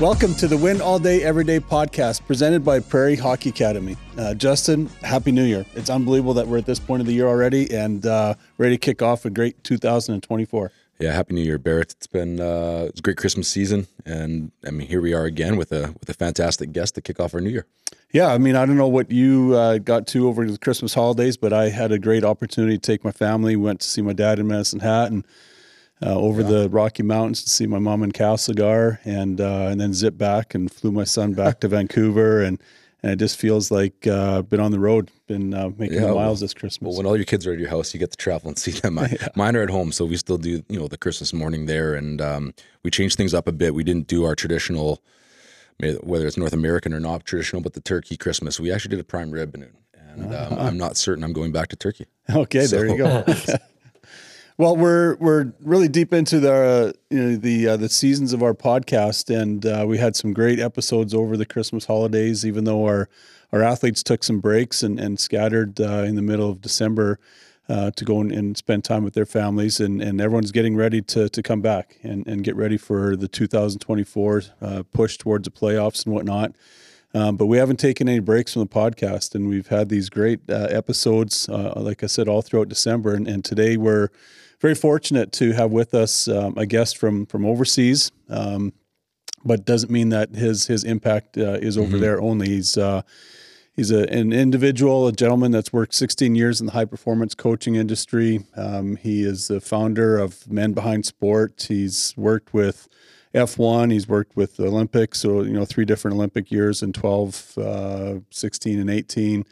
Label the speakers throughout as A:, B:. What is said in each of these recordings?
A: Welcome to the Win All Day Everyday podcast presented by Prairie Hockey Academy. Uh, Justin, Happy New Year. It's unbelievable that we're at this point of the year already and uh, ready to kick off a great 2024.
B: Yeah, Happy New Year, Barrett. It's been uh, it's a great Christmas season, and I mean here we are again with a with a fantastic guest to kick off our new year.
A: Yeah, I mean I don't know what you uh, got to over the Christmas holidays, but I had a great opportunity to take my family. Went to see my dad in Medicine Hat and uh, over yeah. the Rocky Mountains to see my mom in Castlegar, and uh, and then zip back and flew my son back to Vancouver, and and it just feels like uh, been on the road, been uh, making yeah, miles this Christmas.
B: Well, when all your kids are at your house, you get to travel and see them. Yeah. Mine are at home, so we still do you know the Christmas morning there, and um, we changed things up a bit. We didn't do our traditional, whether it's North American or not traditional, but the turkey Christmas. We actually did a prime rib and. And um, I'm not certain I'm going back to Turkey.
A: Okay, so, there you go. Well, we're we're really deep into the uh, you know the uh, the seasons of our podcast, and uh, we had some great episodes over the Christmas holidays. Even though our our athletes took some breaks and and scattered uh, in the middle of December uh, to go and, and, spend time with their families, and, and everyone's getting ready to to come back and and get ready for the 2024 uh, push towards the playoffs and whatnot. Um, but we haven't taken any breaks from the podcast, and we've had these great episodes, like I said, all throughout December. And, and today we're very fortunate to have with us um, a guest from from overseas, um, but doesn't mean that his his impact uh, is over mm-hmm. there only. He's uh, he's a, an individual, a gentleman that's worked 16 years in the high performance coaching industry. Um, he is the founder of Men Behind Sport. He's worked with F1. He's worked with the Olympics, so you know three different Olympic years in 12, uh, 16, and 18.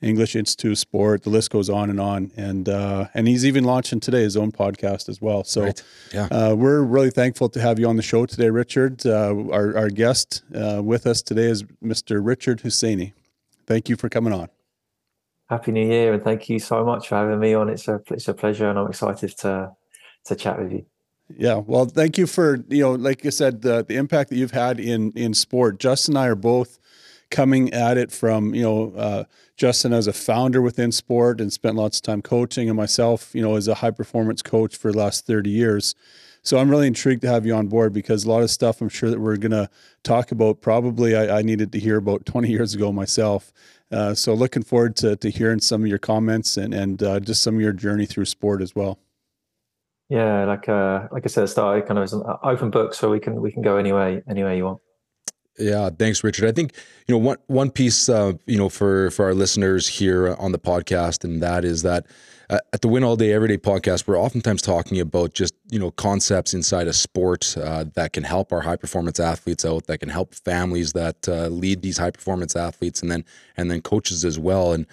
A: English Institute of Sport. The list goes on and on. And uh, and he's even launching today his own podcast as well. So right. yeah. uh, we're really thankful to have you on the show today, Richard. Uh, our, our guest uh, with us today is Mr. Richard Husseiny. Thank you for coming on.
C: Happy New Year, and thank you so much for having me on. It's a it's a pleasure, and I'm excited to to chat with you.
A: Yeah, well, thank you for you know, like I said, the the impact that you've had in in sport. Justin and I are both coming at it from you know uh, Justin as a founder within sport and spent lots of time coaching, and myself, you know, as a high performance coach for the last thirty years. So I'm really intrigued to have you on board because a lot of stuff I'm sure that we're going to talk about probably I, I, needed to hear about 20 years ago myself. Uh, so looking forward to, to hearing some of your comments and and uh, just some of your journey through sport as well.
C: Yeah, like uh, like I said, start kind of an open book, so we can we can go anywhere anywhere you want.
B: Yeah, thanks, Richard. I think you know one one piece, uh, you know, for for our listeners here on the podcast, and that is that uh, at the Win All Day Everyday podcast, we're oftentimes talking about just you know concepts inside a sport uh, that can help our high performance athletes out, that can help families that uh, lead these high performance athletes, and then and then coaches as well, and.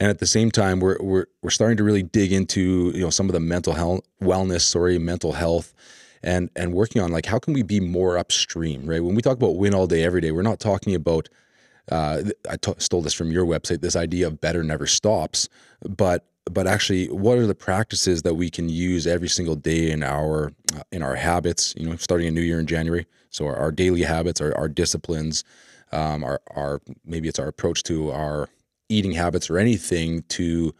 B: And at the same time, we're, we're, we're starting to really dig into you know some of the mental health, wellness, sorry, mental health, and and working on like how can we be more upstream, right? When we talk about win all day every day, we're not talking about uh, I stole this from your website. This idea of better never stops, but but actually, what are the practices that we can use every single day in our uh, in our habits? You know, starting a new year in January. So our, our daily habits, our, our disciplines, um, our our maybe it's our approach to our eating habits or anything to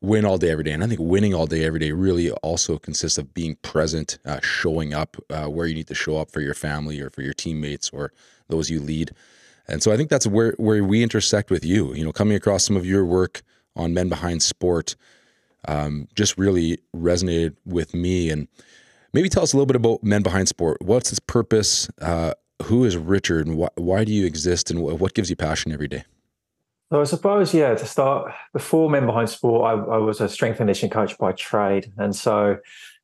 B: win all day every day. And i think winning all day every day really also consists of being present uh, showing up uh, where you need to show up for your family or for your teammates or those you lead. And so i think that's where where we intersect with you. You know coming across some of your work on men behind sport um, just really resonated with me. And maybe tell us a little bit about men behind sport. What's its purpose? Uh, who is richard and wh- why do you exist and what gives you passion every day
C: so I suppose, yeah, to start, before Men Behind Sport, I, I, was a strength and conditioning coach by trade. And so,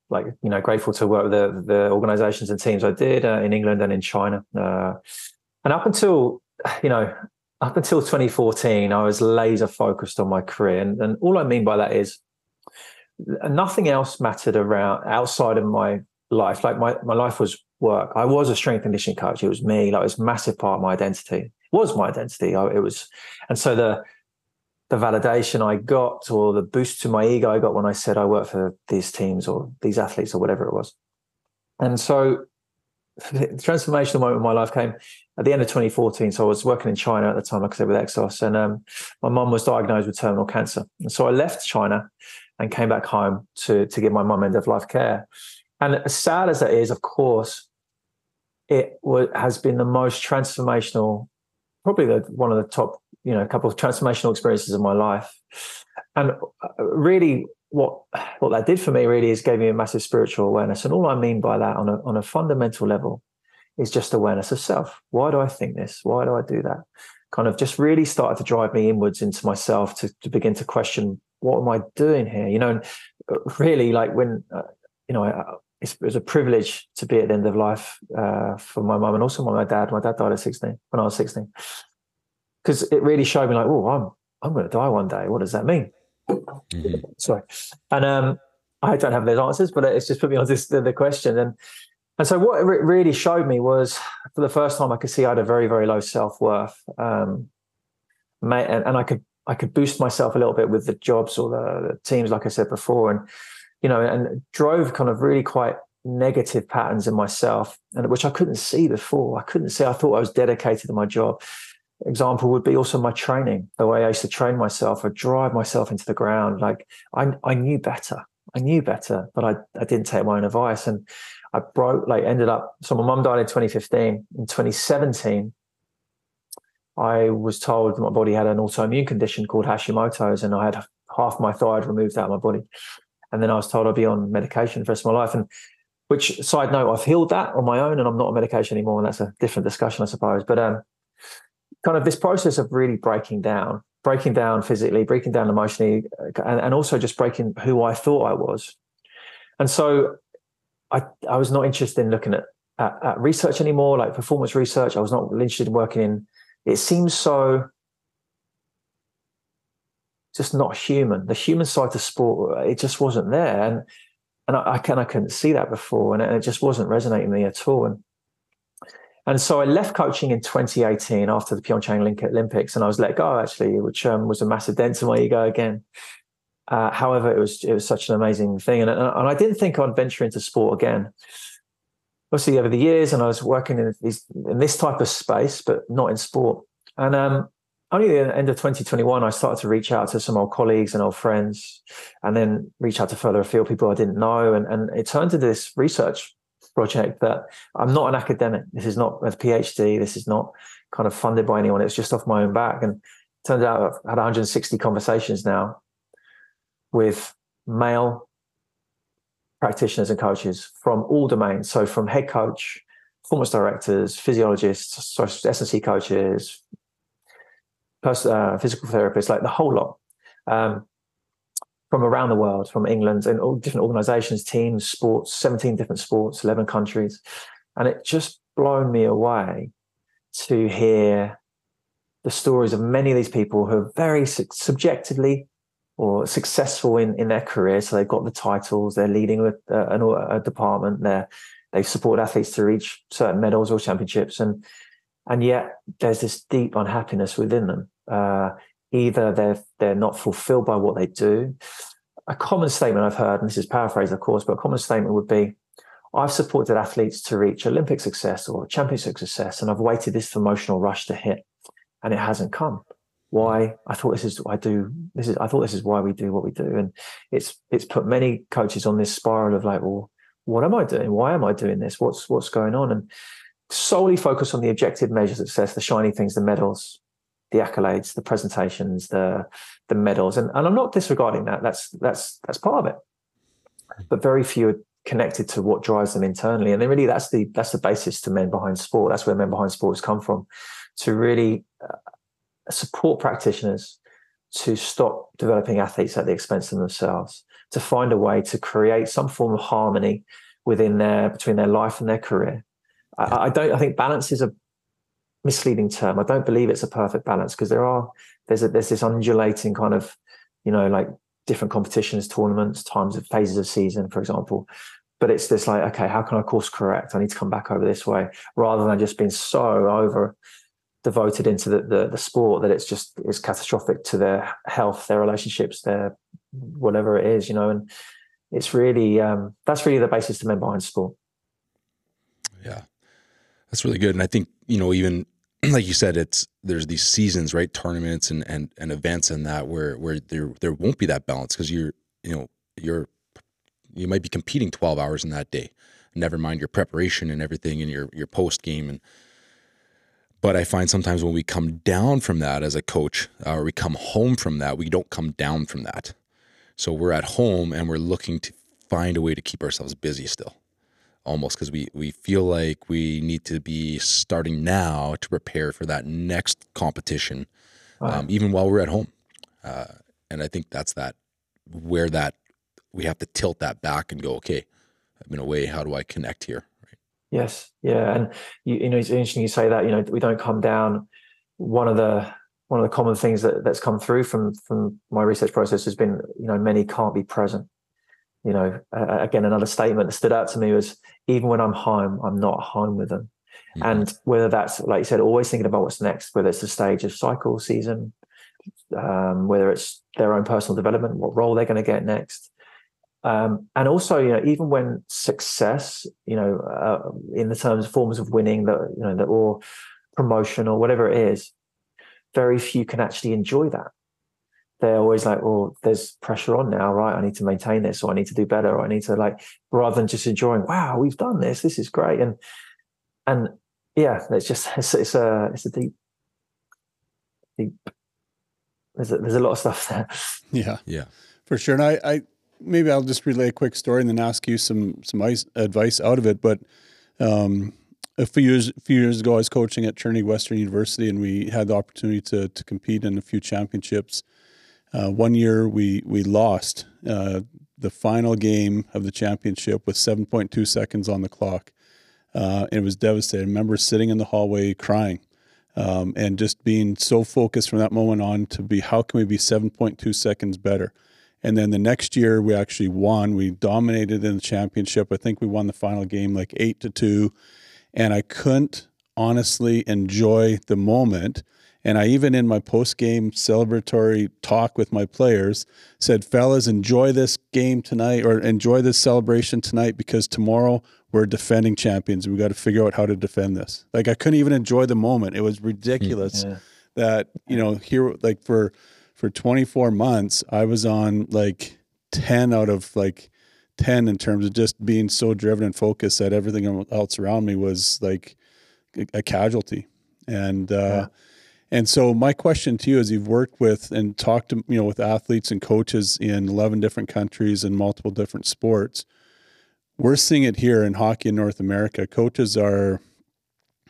C: like, you know, grateful to work with the, the organizations and teams I did uh, in England and in China. Uh, and up until, you know, up until 2014, I was laser focused on my career. And, and all I mean by that is nothing else mattered around outside of my life. Like, my, my life was work. I was a strength and conditioning coach. It was me. Like, it was a massive part of my identity was my identity. I, it was, and so the the validation I got or the boost to my ego I got when I said I work for these teams or these athletes or whatever it was. And so the transformational moment in my life came at the end of 2014. So I was working in China at the time, like I said, with Exos, and um, my mum was diagnosed with terminal cancer. And so I left China and came back home to to give my mum end of life care. And as sad as that is, of course, it has been the most transformational, probably the, one of the top, you know, a couple of transformational experiences of my life. And uh, really, what what that did for me really is gave me a massive spiritual awareness. And all I mean by that, on a on a fundamental level, is just awareness of self. Why do I think this? Why do I do that? Kind of just really started to drive me inwards into myself to, to begin to question what am I doing here? You know, and uh, really like when uh, you know it was a privilege to be at the end of life uh, for my mum and also my dad. My dad died at 16 when I was 16. Because it really showed me like, oh, I'm I'm going to die one day. What does that mean? Mm-hmm. Sorry. And um, I don't have those answers, but it's just put me on this the, the question. And and so what it really showed me was for the first time I could see I had a very, very low self-worth. Um, and, and I could I could boost myself a little bit with the jobs or the, the teams, like I said before. And you know, and drove kind of really quite negative patterns in myself, and which I couldn't see before. I couldn't see. I thought I was dedicated to my job. Example would be also my training, the way I used to train myself. I drive myself into the ground. Like I, I knew better. I knew better, but I, I didn't take my own advice. And I broke, like, ended up. So my mum died in 2015. In 2017, I was told my body had an autoimmune condition called Hashimoto's, and I had half my thyroid removed out of my body. And then I was told I'd be on medication for the rest of my life. And which side note, I've healed that on my own and I'm not on medication anymore. And that's a different discussion, I suppose. But um, kind of this process of really breaking down, breaking down physically, breaking down emotionally, uh, and, and also just breaking who I thought I was. And so I, I was not interested in looking at, at, at research anymore, like performance research. I was not interested in working in, it seems so just not human. The human side to sport, it just wasn't there, and and I, I, can, I couldn't see that before, and it just wasn't resonating with me at all. And and so I left coaching in 2018 after the Pyeongchang Olympics, and I was let go actually, which um, was a massive dent in my ego again. Uh, however, it was it was such an amazing thing, and and I didn't think I'd venture into sport again. Obviously, over the years, and I was working in, these, in this type of space, but not in sport. And um, only at the end of 2021, I started to reach out to some old colleagues and old friends, and then reach out to further afield people I didn't know. And, and it turned into this research project that I'm not an academic. This is not a PhD. This is not kind of funded by anyone. It's just off my own back. And turns out I've had 160 conversations now with male practitioners and coaches from all domains. So from head coach, performance directors, physiologists, S&C coaches, uh, physical therapists, like the whole lot, um, from around the world, from England and all different organizations, teams, sports, 17 different sports, 11 countries. And it just blown me away to hear the stories of many of these people who are very su- subjectively or successful in, in their career. So they've got the titles, they're leading uh, an, a department, they're, they support athletes to reach certain medals or championships. And, and yet there's this deep unhappiness within them uh, either they're they're not fulfilled by what they do. A common statement I've heard, and this is paraphrased, of course, but a common statement would be, "I've supported athletes to reach Olympic success or championship success, and I've waited this emotional rush to hit, and it hasn't come. Why? I thought this is I do. This is I thought this is why we do what we do, and it's it's put many coaches on this spiral of like, well, what am I doing? Why am I doing this? What's what's going on? And solely focus on the objective measures of success, the shiny things, the medals, the accolades, the presentations, the the medals, and, and I'm not disregarding that. That's that's that's part of it. But very few are connected to what drives them internally, and then really that's the that's the basis to men behind sport. That's where men behind sports come from, to really uh, support practitioners to stop developing athletes at the expense of themselves, to find a way to create some form of harmony within their between their life and their career. I, I don't. I think balance is a misleading term. I don't believe it's a perfect balance because there are there's a, there's this undulating kind of you know like different competitions, tournaments, times of phases of season, for example. But it's this like okay, how can I course correct? I need to come back over this way rather than just being so over devoted into the, the, the sport that it's just is catastrophic to their health, their relationships, their whatever it is, you know. And it's really um, that's really the basis to men behind sport.
B: Yeah, that's really good. And I think you know even like you said, it's there's these seasons, right? Tournaments and and, and events and that where where there there won't be that balance because you're you know you're you might be competing 12 hours in that day never mind your preparation and everything and your your post game and but I find sometimes when we come down from that as a coach, uh, or we come home from that, we don't come down from that. So we're at home and we're looking to find a way to keep ourselves busy still, almost because we we feel like we need to be starting now to prepare for that next competition, um, right. um, even while we're at home. Uh, and I think that's that where that we have to tilt that back and go, okay, I've been away. How do I connect here?
C: Yes, yeah, and you, you know it's interesting you say that. You know we don't come down. One of the one of the common things that, that's come through from from my research process has been you know many can't be present. You know, uh, again another statement that stood out to me was even when I'm home, I'm not home with them. Mm-hmm. And whether that's like you said, always thinking about what's next, whether it's the stage of cycle season, um, whether it's their own personal development, what role they're going to get next, um, and also, you know, even when success, you know, uh, in the terms of forms of winning, that you know, that or promotion or whatever it is, very few can actually enjoy that. They're always like, "Well, there's pressure on now, right? I need to maintain this, or I need to do better, or I need to like," rather than just enjoying, "Wow, we've done this. This is great." And and yeah, it's just it's, it's a it's a deep deep. There's a, there's a lot of stuff there.
A: Yeah,
B: yeah,
A: for sure. And I I maybe I'll just relay a quick story and then ask you some some advice out of it. But um, a few years a few years ago, I was coaching at Trinity Western University, and we had the opportunity to to compete in a few championships. Uh, one year, we we lost uh, the final game of the championship with 7.2 seconds on the clock. Uh, it was devastating. I remember sitting in the hallway crying. Um, and just being so focused from that moment on to be how can we be 7.2 seconds better and then the next year we actually won. We dominated in the championship. I think we won the final game like eight to two. And I couldn't honestly enjoy the moment. And I even in my post game celebratory talk with my players said, fellas, enjoy this game tonight or enjoy this celebration tonight because tomorrow we're defending champions. We got to figure out how to defend this. Like I couldn't even enjoy the moment. It was ridiculous yeah. that, you know, here like for for 24 months, I was on like 10 out of like 10 in terms of just being so driven and focused that everything else around me was like a casualty. And, uh, yeah. And so my question to you is you've worked with and talked to, you know, with athletes and coaches in 11 different countries and multiple different sports. We're seeing it here in hockey in North America. Coaches are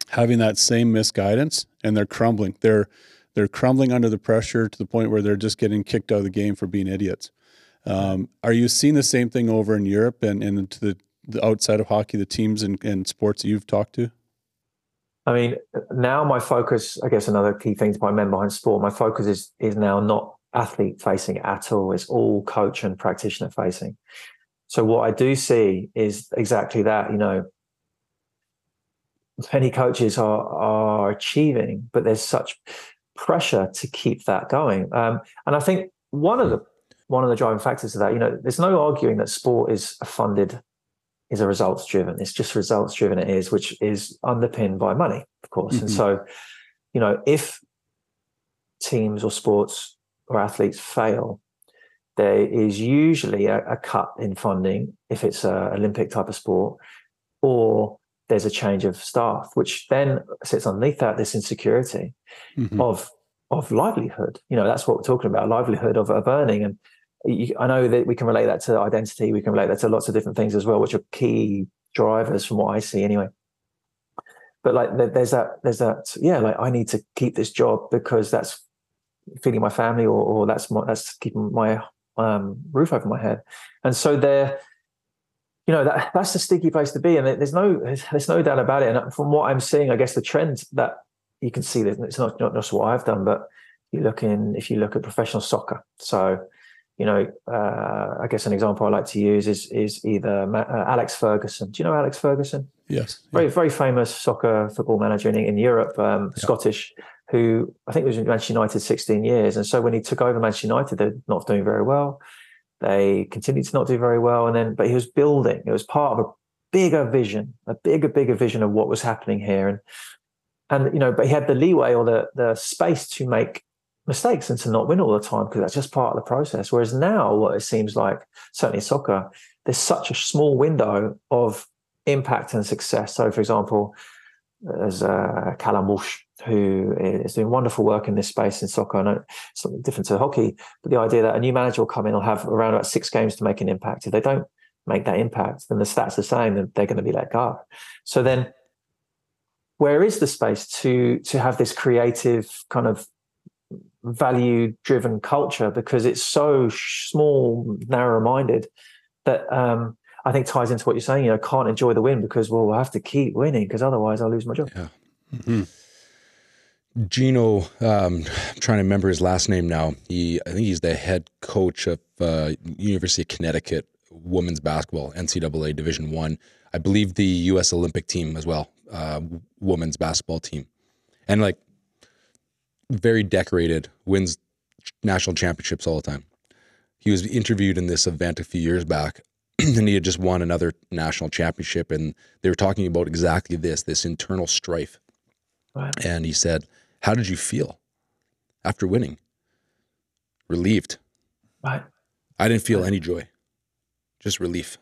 A: having that same misguidance and they're crumbling. They're, they're crumbling under the pressure to the point where they're just getting kicked out of the game for being idiots. Um, are you seeing the same thing over in Europe and, and to the, the outside of hockey, the teams and, and sports that you've talked to?
C: I mean, now my focus, I guess another key thing to my men behind sport, my focus is is now not athlete facing at all. It's all coach and practitioner facing. So what I do see is exactly that, you know, many coaches are are achieving, but there's such pressure to keep that going. Um, and I think one of the one of the driving factors of that, you know, there's no arguing that sport is a funded, is a results driven. It's just results driven. It is, which is underpinned by money, of course. Mm-hmm. And so, you know, if teams or sports or athletes fail, there is usually a, a cut in funding if it's an Olympic type of sport, or there's a change of staff, which then sits underneath that this insecurity mm-hmm. of of livelihood. You know, that's what we're talking about, livelihood of, of earning. And you, I know that we can relate that to identity. We can relate that to lots of different things as well, which are key drivers from what I see anyway. But like, there's that, there's that, yeah, like I need to keep this job because that's feeding my family or, or that's my, that's keeping my um, roof over my head. And so there, you know that that's a sticky place to be, and there's no there's no doubt about it. And from what I'm seeing, I guess the trend that you can see that it's not not just what I've done, but you look in if you look at professional soccer. So, you know, uh, I guess an example I like to use is is either uh, Alex Ferguson. Do you know Alex Ferguson?
A: Yes.
C: Very yeah. very famous soccer football manager in, in Europe, um, yeah. Scottish, who I think was in Manchester United 16 years. And so when he took over Manchester United, they're not doing very well. They continued to not do very well, and then but he was building. It was part of a bigger vision, a bigger, bigger vision of what was happening here, and and you know, but he had the leeway or the the space to make mistakes and to not win all the time because that's just part of the process. Whereas now, what it seems like, certainly soccer, there's such a small window of impact and success. So, for example, there's uh, Callum Walsh, who is doing wonderful work in this space in soccer. I know it's something different to hockey, but the idea that a new manager will come in will have around about six games to make an impact. If they don't make that impact, then the stats are same, then they're going to be let go. So then where is the space to to have this creative kind of value driven culture because it's so small narrow minded that um, I think ties into what you're saying. You know, can't enjoy the win because well, we'll have to keep winning because otherwise I'll lose my job.
B: Yeah. Mm-hmm. Geno, um, I'm trying to remember his last name now. He, I think he's the head coach of uh, University of Connecticut women's basketball, NCAA Division One. I. I believe the U.S. Olympic team as well, uh, women's basketball team, and like very decorated, wins national championships all the time. He was interviewed in this event a few years back, and he had just won another national championship, and they were talking about exactly this, this internal strife. Right. And he said, "How did you feel after winning?" Relieved.
C: Right.
B: I didn't feel right. any joy, just relief.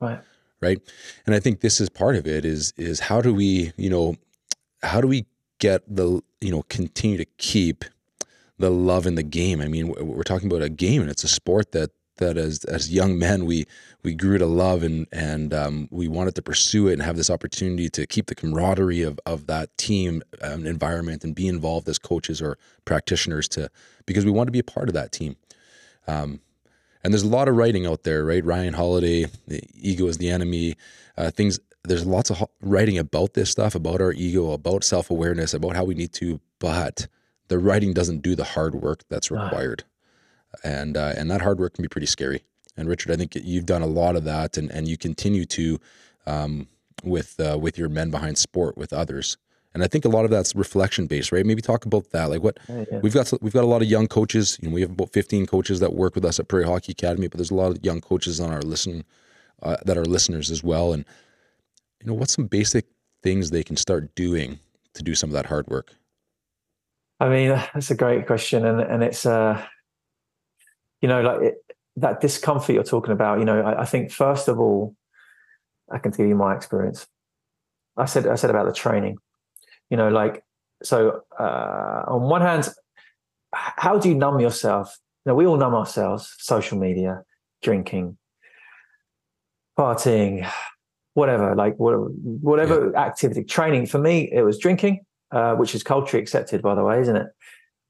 C: Right.
B: Right. And I think this is part of it. Is is how do we, you know, how do we get the you know continue to keep the love in the game. I mean, we're talking about a game, and it's a sport that that as as young men we we grew to love and and um, we wanted to pursue it and have this opportunity to keep the camaraderie of of that team um, environment and be involved as coaches or practitioners to because we want to be a part of that team. Um, and there's a lot of writing out there, right? Ryan Holiday, the ego is the enemy. Uh, things there's lots of writing about this stuff, about our ego, about self awareness, about how we need to, but the writing doesn't do the hard work that's required, and uh, and that hard work can be pretty scary. And Richard, I think you've done a lot of that, and and you continue to um, with uh, with your men behind sport with others. And I think a lot of that's reflection based, right? Maybe talk about that. Like what yeah. we've got, we've got a lot of young coaches. You know, we have about 15 coaches that work with us at Prairie Hockey Academy, but there's a lot of young coaches on our listen uh, that are listeners as well. And you know, what's some basic things they can start doing to do some of that hard work?
C: I mean, that's a great question, and and it's uh, you know, like it, that discomfort you're talking about. You know, I, I, think first of all, I can give you my experience. I said I said about the training. You know, like so. Uh, on one hand, how do you numb yourself? You know, we all numb ourselves. Social media, drinking, partying, whatever, like whatever, yeah. activity, training. For me, it was drinking, uh, which is culturally accepted, by the way, isn't it?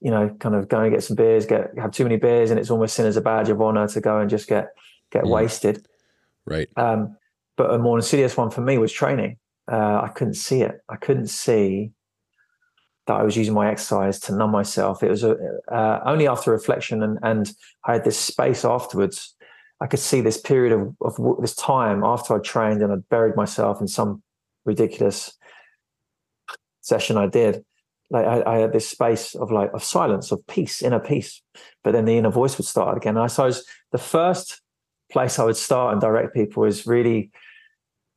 C: You know, kind of go and get some beers, get have too many beers, and it's almost seen as a badge of honor to go and just get get mm. wasted.
B: Right.
C: Um, but a more insidious one for me was training. Uh, I couldn't see it. I couldn't see that I was using my exercise to numb myself. It was a, uh, only after reflection and, and I had this space afterwards I could see this period of, of this time after I trained and I buried myself in some ridiculous session I did. Like I, I, had this space of like of silence, of peace, inner peace. But then the inner voice would start again. And I suppose the first place I would start and direct people is really,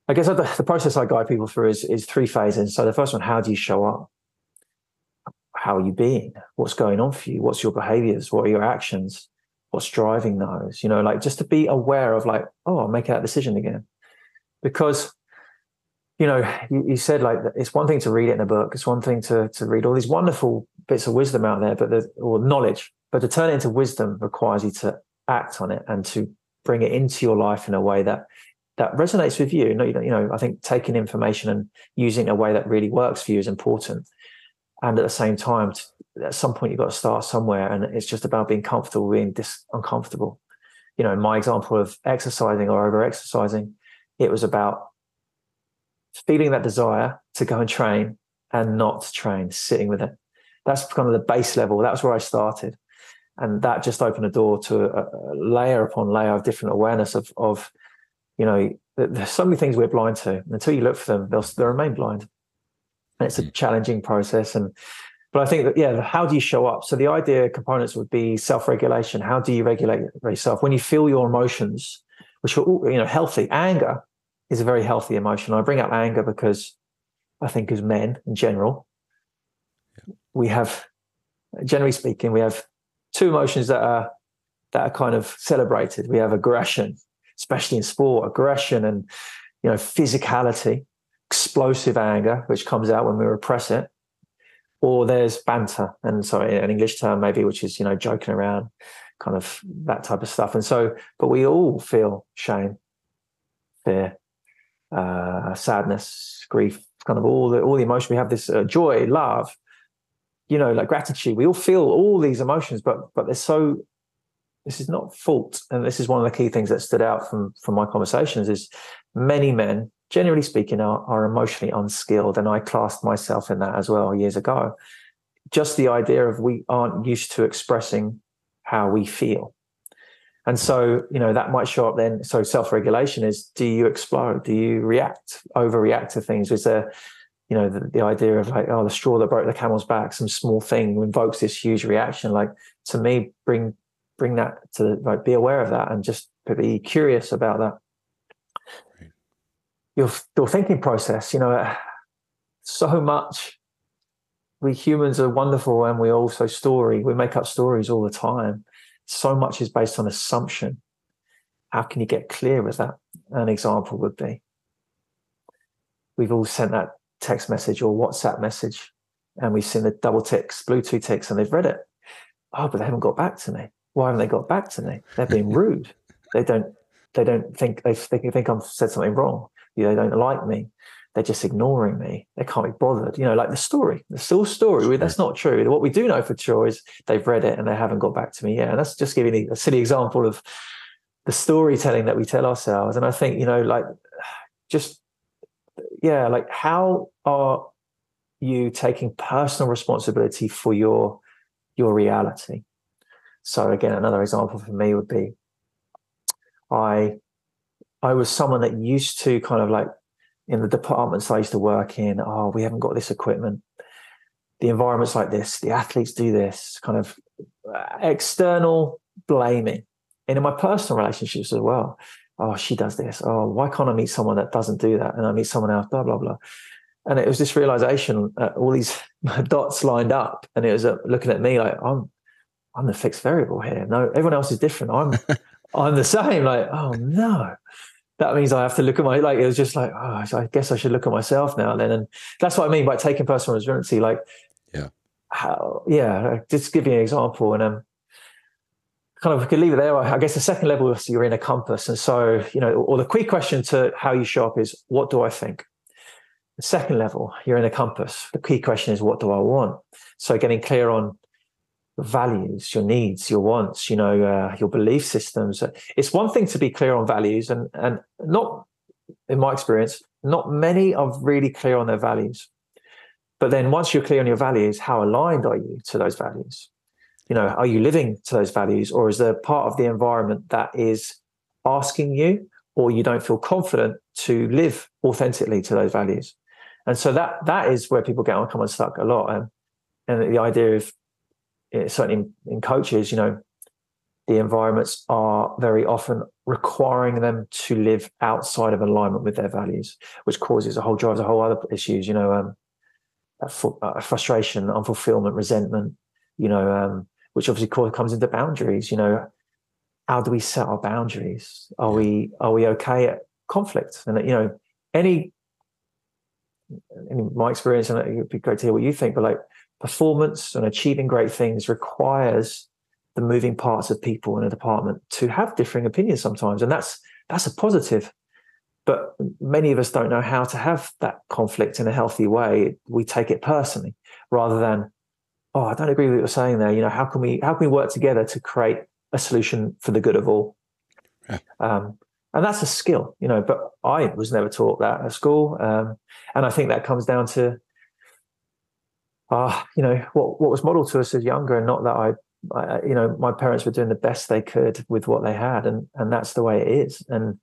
C: I guess the, the process I guide people through is is three phases. So the first one, how do you show up? How are you being? What's going on for you? What's your behaviors? What are your actions? What's driving those you know like just to be aware of like oh i'm making that decision again because you know you, you, said like it's one thing to read it in a book it's one thing to to read all these wonderful bits of wisdom out there but the or knowledge but to turn it into wisdom requires you to act on it and to bring it into your life in a way that that resonates with you. Know, you know, I think taking information and using a way that really works for you is important. And at the same time, at some point you've got to start somewhere and it's just about being comfortable being dis- uncomfortable. You know my example of exercising or over exercising it was about feeling that desire to go and train and not train sitting with it. That's kind of the base level. That's where i started. And that just opened a door to a, a layer upon layer of different awareness of of you know there's so many things we're blind to. Until you look for them they'll, they'll remain blind and it's a challenging process and but I think that yeah, how do you show up? So the idea components would be self-regulation. How do you regulate yourself when you feel your emotions, which are you know healthy? Anger is a very healthy emotion. I bring up anger because I think as men in general, we have, generally speaking, we have two emotions that are that are kind of celebrated. We have aggression, especially in sport, aggression and you know, physicality, explosive anger, which comes out when we repress it, or there's banter, and sorry, an English term maybe, which is you know joking around, kind of that type of stuff. And so, but we all feel shame, fear, uh, sadness, grief, kind of all the all the emotion. We have this uh, joy, love, you know, like gratitude. We all feel all these emotions, but but they're so. This is not fault, and this is one of the key things that stood out from from my conversations. Is many men, generally speaking, are, are emotionally unskilled, and I classed myself in that as well years ago. Just the idea of we aren't used to expressing how we feel. And so, you know, that might show up then. So self-regulation is do you explode? Do you react, overreact to things? Is there, you know, the, the idea of like, oh, the straw that broke the camel's back, some small thing invokes this huge reaction. Like to me, bring bring that to like be aware of that and just be curious about that. Your your thinking process, you know, so much. We humans are wonderful and we also story we make up stories all the time. So much is based on assumption. How can you get clear with that an example would be? We've all sent that text message or whatsapp message and we've seen the double ticks blue two ticks and they've read it. Oh but they haven't got back to me. Why haven't they got back to me? They're being rude. They don't they don't think they they think i've said something wrong they don't like me they're just ignoring me. They can't be bothered. You know, like the story, the still story. Sure. That's not true. What we do know for sure is they've read it and they haven't got back to me yet. And that's just giving a silly example of the storytelling that we tell ourselves. And I think, you know, like just, yeah, like how are you taking personal responsibility for your your reality? So again, another example for me would be I I was someone that used to kind of like in the departments I used to work in, oh, we haven't got this equipment. The environment's like this. The athletes do this kind of uh, external blaming. And in my personal relationships as well. Oh, she does this. Oh, why can't I meet someone that doesn't do that? And I meet someone else, blah, blah, blah. And it was this realization, uh, all these dots lined up. And it was uh, looking at me like, I'm, I'm the fixed variable here. No, everyone else is different. I'm, I'm the same. Like, oh no that means I have to look at my like it was just like oh I guess I should look at myself now and then. And that's what I mean by taking personal responsibility like
B: yeah.
C: how yeah just give you an example and um kind of we could leave it there. I guess the second level is you're in a compass. And so you know or the quick question to how you show up is what do I think? The second level you're in a compass. The key question is what do I want? So getting clear on values, your needs, your wants, you know, uh, your belief systems. It's one thing to be clear on values, and and not, in my experience, not many are really clear on their values. But then once you're clear on your values, how aligned are you to those values? You know, are you living to those values, or is there part of the environment that is asking you, or you don't feel confident to live authentically to those values? And so that that is where people get on, come unstuck a lot. And and the idea of certainly in, in coaches, you know, the environments are very often requiring them to live outside of alignment with their values, which causes a whole drives a whole other issues. You know, um, uh, frustration, unfulfillment, resentment. You know, um, which obviously comes into boundaries. You know, how do we set our boundaries? Are we are we okay at conflict? And you know, any in my experience, and it'd be great to hear what you think, but like performance and achieving great things requires the moving parts of people in a department to have differing opinions sometimes and that's that's a positive. But many of us don't know how to have that conflict in a healthy way. We take it personally rather than oh i don't agree with what you're saying there. You know how can we how can we work together to create a solution for the good of all? Yeah. um, and that's a skill you know but i was never taught that at school um, and i think that comes down to uh, you know, what what was modeled to us as younger, and not that I, I, you know, my parents were doing the best they could with what they had, and and that's the way it is, and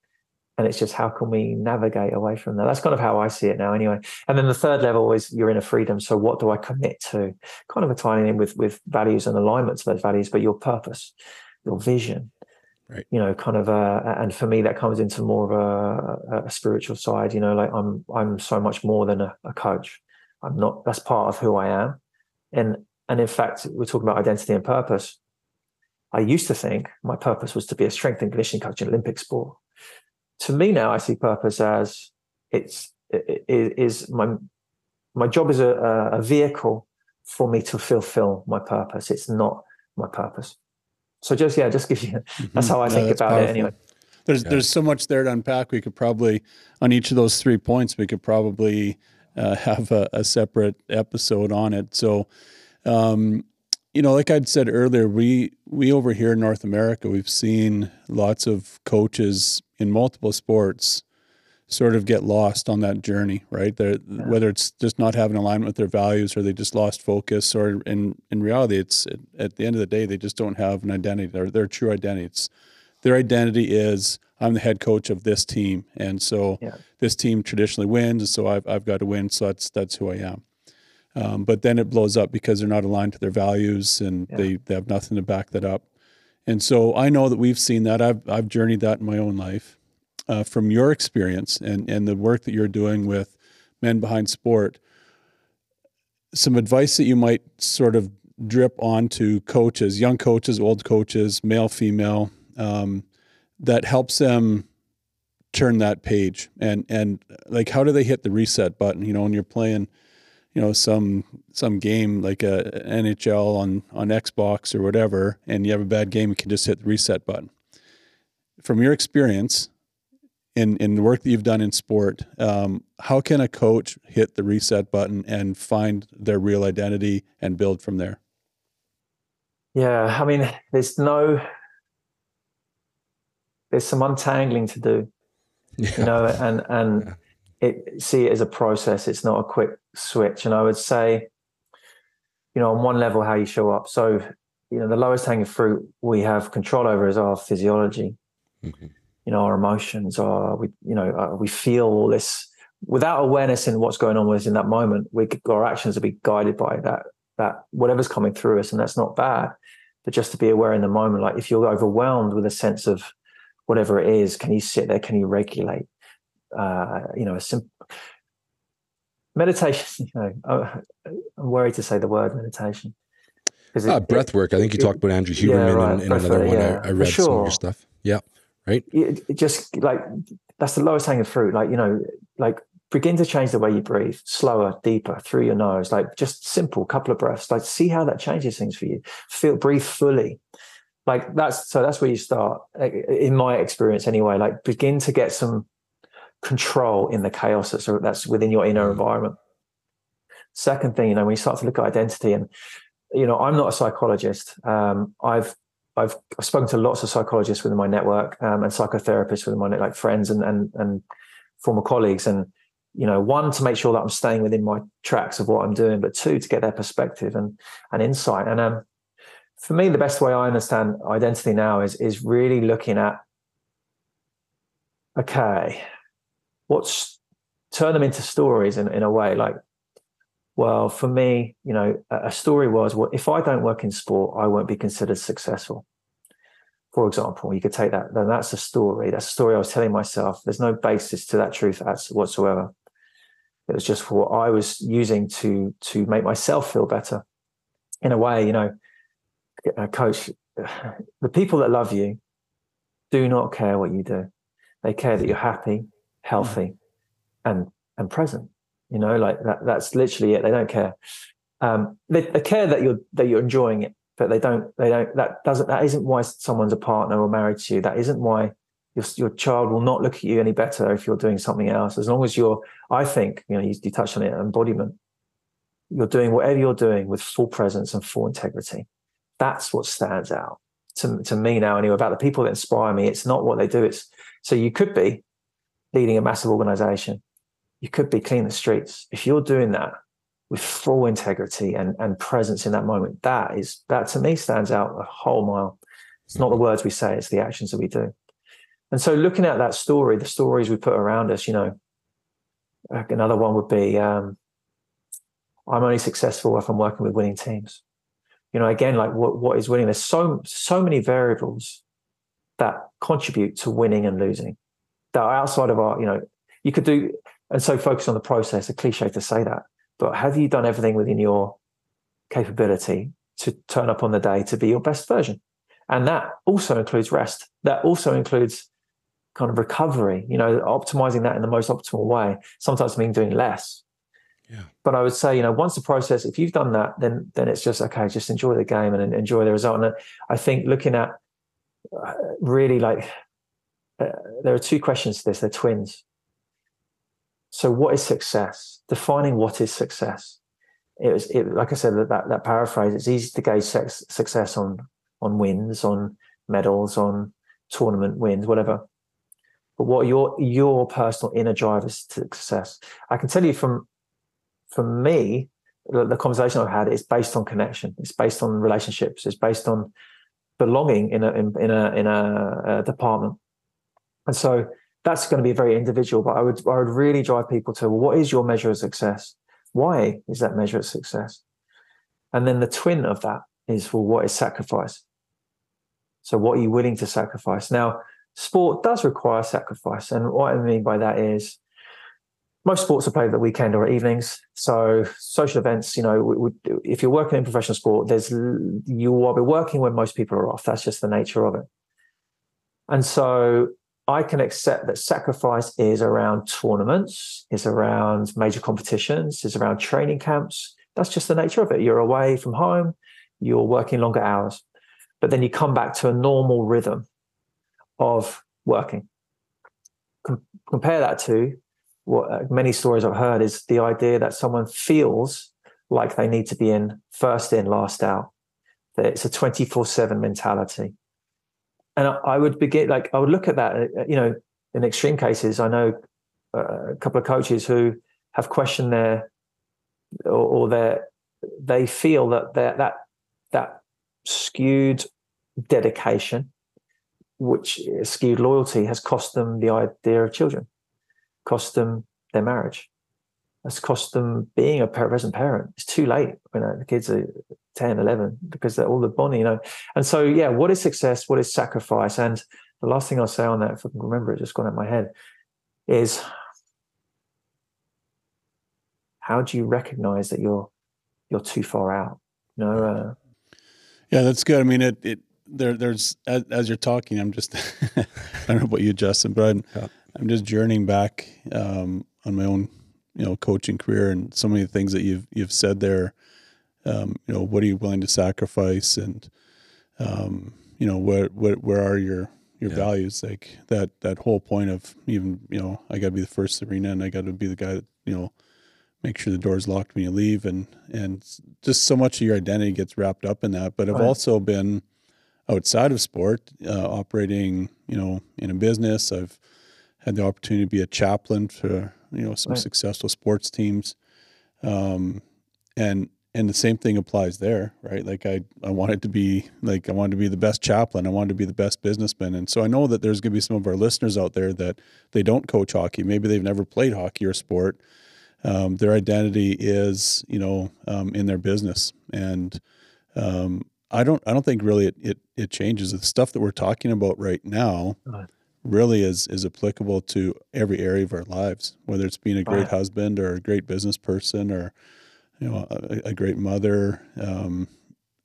C: and it's just how can we navigate away from that? That's kind of how I see it now, anyway. And then the third level is you're in a freedom. So what do I commit to? Kind of a tying in with with values and alignment to those values, but your purpose, your vision,
B: Right.
C: you know kind of uh and for me that comes into more of a, a spiritual side you know like i'm i'm so much more than a, a coach I'm not, that's part of who I am. And, and in fact, we're talking about identity and purpose. I used to think my purpose was to be a strength and conditioning coach in Olympic sport, to me now, I see purpose as it's it, it is my my job is a, a vehicle for me to fulfill my purpose. It's not my purpose. So just yeah, just give you mm-hmm. that's how I no, think about powerful. it anyway.
A: There's yeah. there's so much there to unpack. We could probably on each of those three points we could probably uh, have a, a, separate episode on it. So, um, you know, like I'd said earlier, we we over here in North America, we've seen lots of coaches in multiple sports sort of get lost on that journey, right? Yeah. Whether it's just not having alignment with their values, or they just lost focus, or in in reality, it's at the end of the day, they just don't have an identity, their their true identity. It's their identity is I'm the head coach of this team, and so yeah. this team traditionally wins, and so I've I've got to win. So that's that's who I am. Um, but then it blows up because they're not aligned to their values, and yeah. they they have nothing to back that up. And so I know that we've seen that. I've I've journeyed that in my own life. Uh, from your experience and and the work that you're doing with men behind sport, some advice that you might sort of drip onto coaches, young coaches, old coaches, male, female, um, that helps them turn that page. And and like how do they hit the reset button? You know when you're playing you know some some game like a NHL on on Xbox or whatever and you have a bad game you can just hit the reset button. From your experience in in the work that you've done in sport um, how can a coach hit the reset button and find their real identity and build from there?
C: Yeah i mean there's no there's some untangling to do, yeah. you know, and and yeah. it see it as a process. It's not a quick switch. And I would say, you know, on one level, how you show up. So, you know, the lowest hanging fruit we have control over is our physiology. Mm-hmm. You know, our emotions. Our we, you know, uh, we feel all this without awareness in what's going on with us in that moment. We our actions will be guided by that that whatever's coming through us, and that's not bad. But just to be aware in the moment, like if you're overwhelmed with a sense of whatever it is, can you sit there? Can you regulate? Uh, you know, a simple meditation. You know, uh, I'm worried to say the word meditation.
B: It, uh, breath work. I think you it, talked about Andrew Huberman yeah, right, in, in another one. Yeah, I, I read sure. some of your stuff. Yeah, right.
C: It, it just like that's the lowest hanging fruit. Like you know, like begin to change the way you breathe, slower, deeper through your nose. Like just simple, couple of breaths. Like see how that changes things for you. Feel, breathe fully like that's so that's where you start in my experience anyway like begin to get some control in the chaos that's that's within your inner mm. environment. Second thing you know when you start to look at identity and you know i'm not a psychologist. Um, i've I've, I've spoken to lots of psychologists within my network um, and psychotherapists within my network, like friends and, and and former colleagues. And you know one to make sure that i'm staying within my tracks of what i'm doing but two to get their perspective and and insight. And um for me, the best way I understand identity now is is really looking at okay, what's turn them into stories in, in a way like well for me you know a story was well if i don't work in sport i won't be considered successful. For example you could take that then that's a story. That's a story i was telling myself. There's no basis to that truth whatsoever. It was just for what i was using to to make myself feel better. In a way you know uh, coach, the people that love you do not care what you do. They care that you're happy, healthy, and and present. You know, like that. That's literally it. They don't care. Um, they, they care that you're that you're enjoying it, but they don't. They don't. That doesn't. That isn't why someone's a partner or married to you. That isn't why your, your child will not look at you any better if you're doing something else. As long as you're, I think, you know, you, you touched on it, embodiment. You're doing whatever you're doing with full presence and full integrity that's what stands out to, to me now anyway about the people that inspire me. It's not what they do it's so you could be leading a massive organization. You could be cleaning the streets. If you're doing that with full integrity and, and presence in that moment that is that to me stands out a whole mile. It's not the mm-hmm. words we say it's the actions that we do. And so looking at that story the stories we put around us you know another one would be um, i'm only successful if i'm working with winning teams you know again like what, what is winning there's so so many variables that contribute to winning and losing that are outside of our you know you could do and so focus on the process a cliche to say that but have you done everything within your capability to turn up on the day to be your best version and that also includes rest that also includes kind of recovery. You know, optimizing that in the most optimal way. Sometimes mean doing less. But I would say, you know, once the process, if you've done that, then then it's just okay. Just enjoy the game and enjoy the result. And I think looking at uh, really like uh, there are two questions to this. They're twins. So, what is success? Defining what is success. It was it, like I said that, that paraphrase. It's easy to gauge sex, success on on wins, on medals, on tournament wins, whatever. But what your your personal inner drivers to success? I can tell you from from me, the, the conversation I've had is based on connection. It's based on relationships. It's based on belonging in a in, in a in a, a department. And so that's going to be very individual. But I would I would really drive people to what is your measure of success? Why is that measure of success? And then the twin of that is well, what is sacrifice? So what are you willing to sacrifice? Now, sport does require sacrifice, and what I mean by that is most sports are played at the weekend or evenings. So social events, you know, if you're working in professional sport, there's you will be working when most people are off. That's just the nature of it. And so I can accept that sacrifice is around tournaments, is around major competitions, is around training camps. That's just the nature of it. You're away from home, you're working longer hours, but then you come back to a normal rhythm of working. Com- compare that to what uh, many stories I've heard is the idea that someone feels like they need to be in first in, last out. That it's a 24 7 mentality and I would begin like I would look at that. Uh, you know, in extreme cases, I know uh, a couple of coaches who have questioned their or, or their they feel that that that that skewed dedication, which skewed loyalty, has cost them the idea of children, cost them their marriage, has cost them being a present parent. It's too late when the kids are 10, 11, because they're all the bonding, you know. And so, yeah, what is success? What is sacrifice? And the last thing I'll say on that, if I can remember it, just gone out my head, is how do you recognize that you're you're too far out? You know. Uh,
A: yeah, that's good. I mean, it it there there's as, as you're talking, I'm just I don't know about you, Justin, but I'm, yeah. I'm just journeying back um, on my own you know coaching career and so many things that you've you've said there. Um, you know, what are you willing to sacrifice, and um, you know, what what where are your your yeah. values? Like that that whole point of even you know, I got to be the first arena, and I got to be the guy that you know make sure the door's locked when you leave, and and just so much of your identity gets wrapped up in that. But I've right. also been outside of sport, uh, operating, you know, in a business. I've had the opportunity to be a chaplain for you know some right. successful sports teams, um, and and the same thing applies there, right? Like I I wanted to be like I wanted to be the best chaplain, I wanted to be the best businessman, and so I know that there's going to be some of our listeners out there that they don't coach hockey, maybe they've never played hockey or sport. Um, their identity is you know um, in their business. And um, I don't I don't think really it, it, it changes. The stuff that we're talking about right now really is is applicable to every area of our lives, whether it's being a great right. husband or a great business person or you know a, a great mother. Um,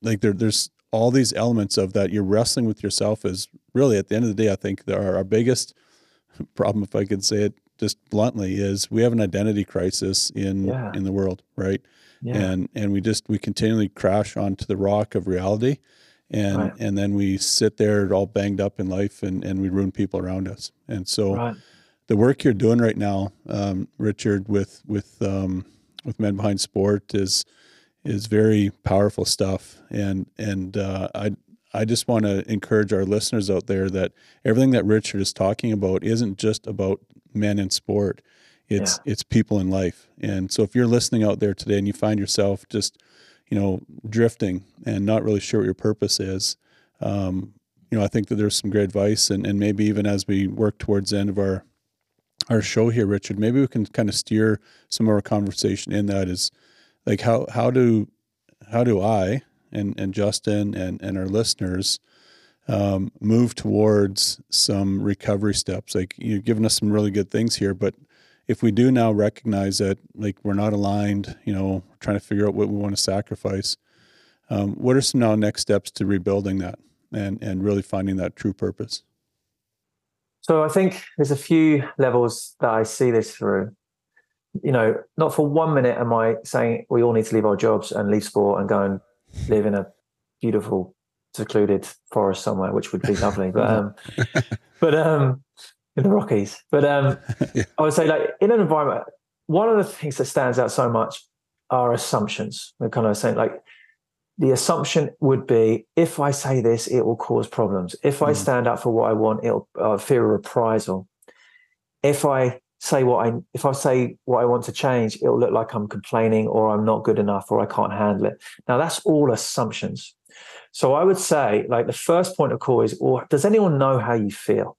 A: like there, there's all these elements of that. You're wrestling with yourself. Is really at the end of the day, I think our, our biggest problem, if I could say it just bluntly, is we have an identity crisis in yeah. in the world, right? Yeah. And and we just we continually crash onto the rock of reality and right. and then we sit there all banged up in life and and we ruin people around us and so right. the work you're doing right now um, richard with with um, with men behind sport is is very powerful stuff and and uh, i I just want to encourage our listeners out there that everything that Richard is talking about isn't just about men in sport. It's yeah. it's people in life. And so if you're listening out there today and you find yourself just you know, drifting and not really sure what your purpose is, um, you know, I think that there's some great advice, and, and maybe even as we work towards the end of our our show here, Richard, maybe we can kind of steer some of our conversation in that is like how how do how do I and and Justin and and our listeners um, move towards some recovery steps? Like you've given us some really good things here, but if we do now recognize that like we're not aligned, you know, trying to figure out what we want to sacrifice, um, what are some now next steps to rebuilding that and and really finding that true purpose?
C: So I think there's a few levels that I see this through. You know, not for one minute am I saying we all need to leave our jobs and leave sport and go and live in a beautiful, secluded forest somewhere, which would be lovely. But um, but um, in the Rockies. But um, yeah. I would say, like in an environment, one of the things that stands out so much are assumptions. We're kind of saying, like, the assumption would be if I say this, it will cause problems. If I mm. stand up for what I want, it'll uh, fear a reprisal. If I say what I if I say what I want to change, it'll look like I'm complaining or I'm not good enough or I can't handle it. Now that's all assumptions. So I would say, like the first point of call is, or does anyone know how you feel?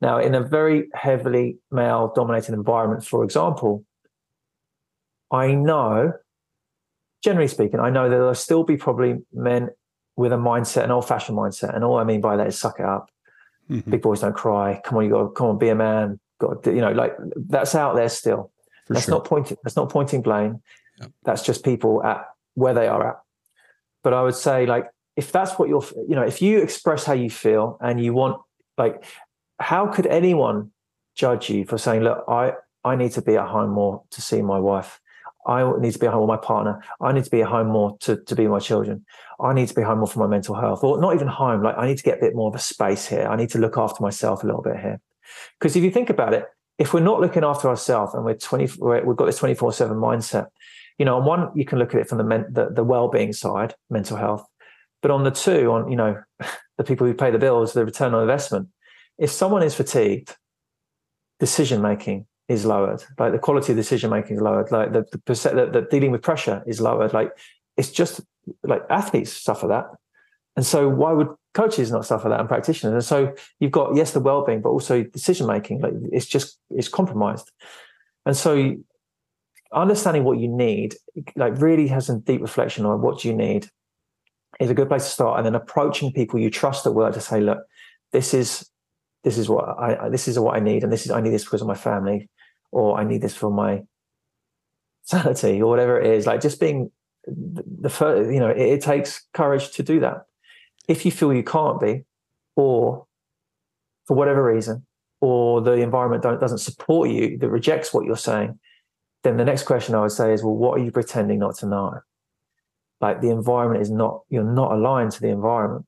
C: Now, in a very heavily male dominated environment, for example, I know, generally speaking, I know that there'll still be probably men with a mindset, an old fashioned mindset. And all I mean by that is suck it up. Mm-hmm. Big boys don't cry. Come on, you got to come on, be a man. Got to, you know, like that's out there still. For that's sure. not pointing. That's not pointing blame. Yep. That's just people at where they are at. But I would say, like, if that's what you're, you know, if you express how you feel and you want, like, how could anyone judge you for saying, look, I, I need to be at home more to see my wife. I need to be at home with my partner. I need to be at home more to, to be with my children. I need to be home more for my mental health, or not even home. Like I need to get a bit more of a space here. I need to look after myself a little bit here. Because if you think about it, if we're not looking after ourselves and we're 20, we've got this 24 seven mindset, you know, on one, you can look at it from the, men, the, the well-being side, mental health. But on the two, on, you know, the people who pay the bills, the return on investment, if someone is fatigued, decision making is lowered. Like the quality of decision making is lowered. Like the the, the, the dealing with pressure is lowered. Like it's just like athletes suffer that, and so why would coaches not suffer that and practitioners? And so you've got yes the well being, but also decision making. Like it's just it's compromised, and so understanding what you need, like really has some deep reflection on what you need, is a good place to start. And then approaching people you trust at work to say, look, this is this is what I this is what I need, and this is I need this because of my family, or I need this for my sanity, or whatever it is. Like just being the first, you know, it, it takes courage to do that. If you feel you can't be, or for whatever reason, or the environment doesn't support you, that rejects what you're saying, then the next question I would say is, well, what are you pretending not to know? Like the environment is not, you're not aligned to the environment.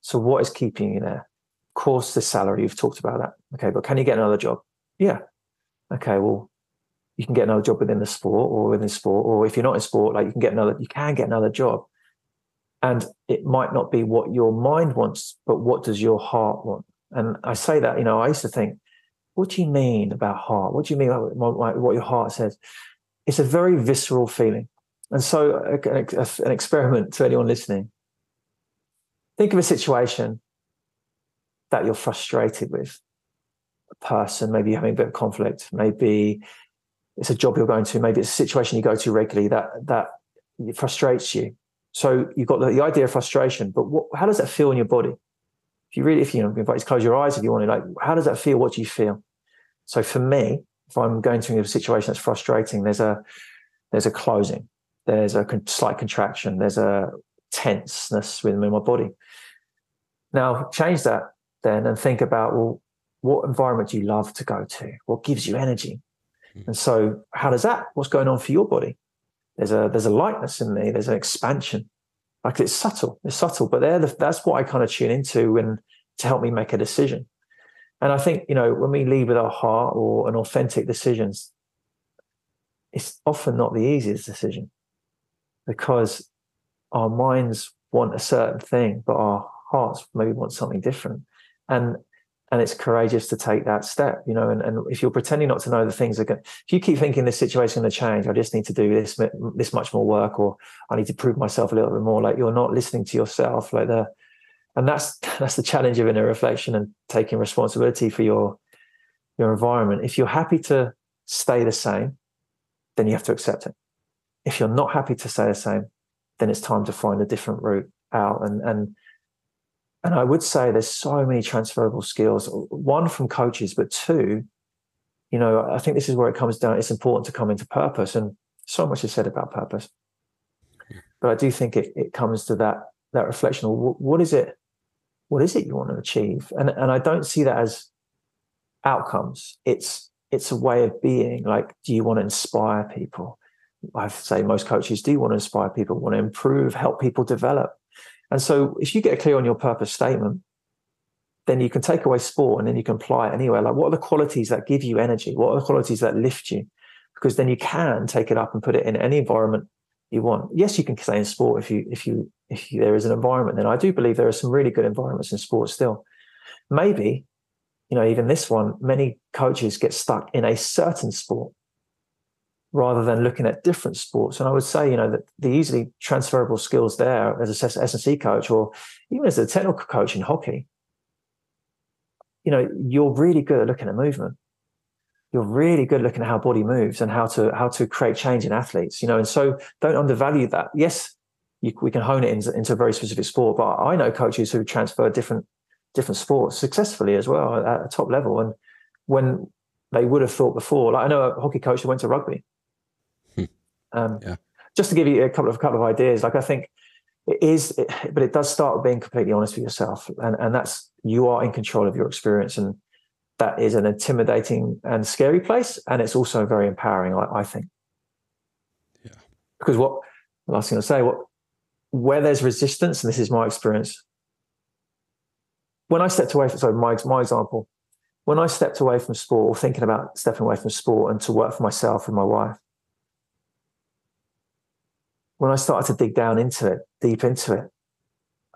C: So what is keeping you there? Course, the salary, you've talked about that. Okay, but can you get another job? Yeah. Okay, well, you can get another job within the sport or within sport, or if you're not in sport, like you can get another, you can get another job. And it might not be what your mind wants, but what does your heart want? And I say that, you know, I used to think, what do you mean about heart? What do you mean about what your heart says? It's a very visceral feeling. And so, an experiment to anyone listening think of a situation that you're frustrated with a person, maybe you're having a bit of conflict, maybe it's a job you're going to, maybe it's a situation you go to regularly that that frustrates you. So you've got the, the idea of frustration, but what, how does that feel in your body? If you really, if you know, invite to close your eyes if you want to, like, how does that feel? What do you feel? So for me, if I'm going to a situation that's frustrating, there's a there's a closing, there's a slight contraction, there's a tenseness within my body. Now change that then and think about well what environment do you love to go to? What gives you energy? Mm-hmm. and so how does that what's going on for your body? There's a there's a lightness in me there's an expansion. Like it's subtle it's subtle but there that's what i kind of tune into and to help me make a decision. And i think you know when we lead with our heart or an authentic decisions it's often not the easiest decision because our minds want a certain thing but our hearts maybe want something different and and it's courageous to take that step you know and, and if you're pretending not to know the things are going if you keep thinking this situation going to change i just need to do this this much more work or i need to prove myself a little bit more like you're not listening to yourself like the and that's that's the challenge of inner reflection and taking responsibility for your your environment. If you're happy to stay the same then you have to accept it. If you're not happy to stay the same then it's time to find a different route out. And and and I would say there's so many transferable skills. One from coaches, but two, you know, I think this is where it comes down. It's important to come into purpose, and so much is said about purpose. But I do think it, it comes to that that reflection of what is it, what is it you want to achieve? And and I don't see that as outcomes. It's it's a way of being. Like, do you want to inspire people? I say most coaches do want to inspire people, want to improve, help people develop. And so if you get clear on your purpose statement, then you can take away sport and then you can apply it anywhere. Like, what are the qualities that give you energy? What are the qualities that lift you? Because then you can take it up and put it in any environment you want. Yes, you can stay in sport if you if you if you, there is an environment. Then I do believe there are some really good environments in sport still. Maybe, you know, even this one, many coaches get stuck in a certain sport rather than looking at different sports. And I would say, you know, that the easily transferable skills there as a S&C coach or even as a technical coach in hockey, you know, you're really good at looking at movement. You're really good looking at how body moves and how to how to create change in athletes. You know, and so don't undervalue that. Yes, you, we can hone it into, into a very specific sport, but I know coaches who transfer different different sports successfully as well at a top level. And when they would have thought before, like I know a hockey coach who went to rugby. Um, yeah. Just to give you a couple of a couple of ideas, like I think it is, it, but it does start with being completely honest with yourself, and and that's you are in control of your experience, and that is an intimidating and scary place, and it's also very empowering. I, I think. Yeah. Because what last thing I'll say, what where there's resistance, and this is my experience. When I stepped away from, sorry, my my example, when I stepped away from sport or thinking about stepping away from sport and to work for myself and my wife, when I started to dig down into it, deep into it,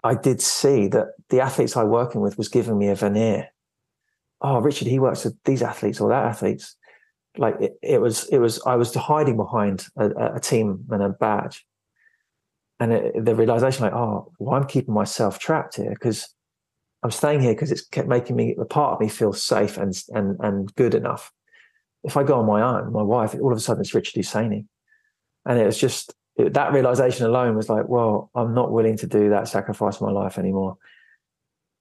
C: I did see that the athletes I was working with was giving me a veneer. Oh, Richard, he works with these athletes or that athletes. Like it, it was, it was. I was hiding behind a, a team and a badge, and it, the realization, like, oh, well, I'm keeping myself trapped here because I'm staying here because it's kept making me a part of me feel safe and and and good enough. If I go on my own, my wife, all of a sudden it's Richard Husseiny, and it was just it, that realization alone was like, well, I'm not willing to do that sacrifice of my life anymore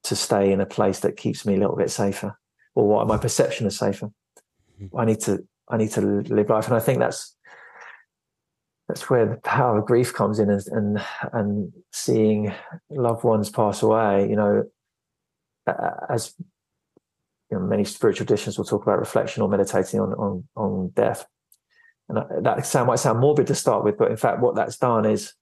C: to stay in a place that keeps me a little bit safer or what my perception is safer. Mm-hmm. I need to I need to live life, and I think that's that's where the power of grief comes in, and and, and seeing loved ones pass away. You know, as you know, many spiritual traditions will talk about reflection or meditating on on on death and that sound might sound morbid to start with, but in fact, what that's done is,